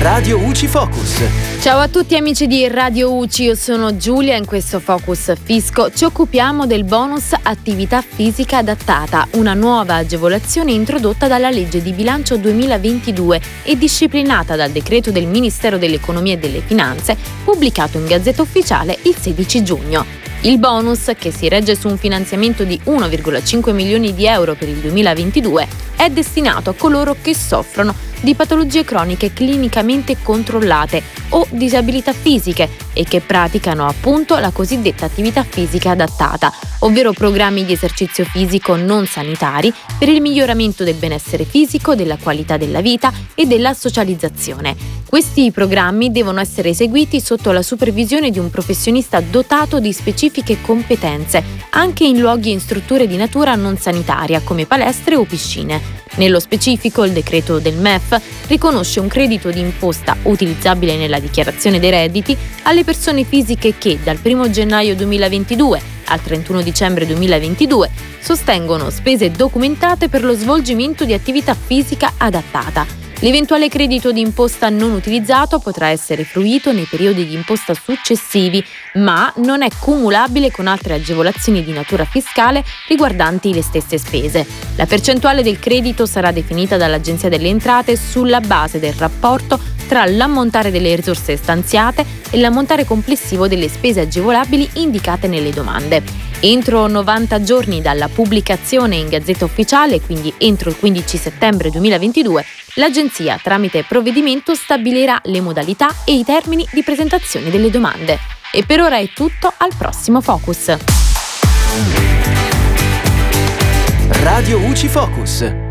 Radio UCI Focus. Ciao a tutti amici di Radio UCI, io sono Giulia in questo Focus Fisco ci occupiamo del bonus attività fisica adattata, una nuova agevolazione introdotta dalla legge di bilancio 2022 e disciplinata dal decreto del Ministero dell'Economia e delle Finanze pubblicato in Gazzetta Ufficiale il 16 giugno. Il bonus, che si regge su un finanziamento di 1,5 milioni di euro per il 2022, è destinato a coloro che soffrono di patologie croniche clinicamente controllate o disabilità fisiche e che praticano appunto la cosiddetta attività fisica adattata, ovvero programmi di esercizio fisico non sanitari per il miglioramento del benessere fisico, della qualità della vita e della socializzazione. Questi programmi devono essere eseguiti sotto la supervisione di un professionista dotato di specifiche competenze, anche in luoghi e in strutture di natura non sanitaria come palestre o piscine. Nello specifico, il decreto del MEF riconosce un credito di imposta utilizzabile nella dichiarazione dei redditi alle persone fisiche che dal 1 gennaio 2022 al 31 dicembre 2022 sostengono spese documentate per lo svolgimento di attività fisica adattata L'eventuale credito di imposta non utilizzato potrà essere fruito nei periodi di imposta successivi, ma non è cumulabile con altre agevolazioni di natura fiscale riguardanti le stesse spese. La percentuale del credito sarà definita dall'Agenzia delle Entrate sulla base del rapporto tra l'ammontare delle risorse stanziate e l'ammontare complessivo delle spese agevolabili indicate nelle domande. Entro 90 giorni dalla pubblicazione in Gazzetta Ufficiale, quindi entro il 15 settembre 2022, l'Agenzia tramite provvedimento stabilirà le modalità e i termini di presentazione delle domande. E per ora è tutto, al prossimo Focus. Radio UCI Focus.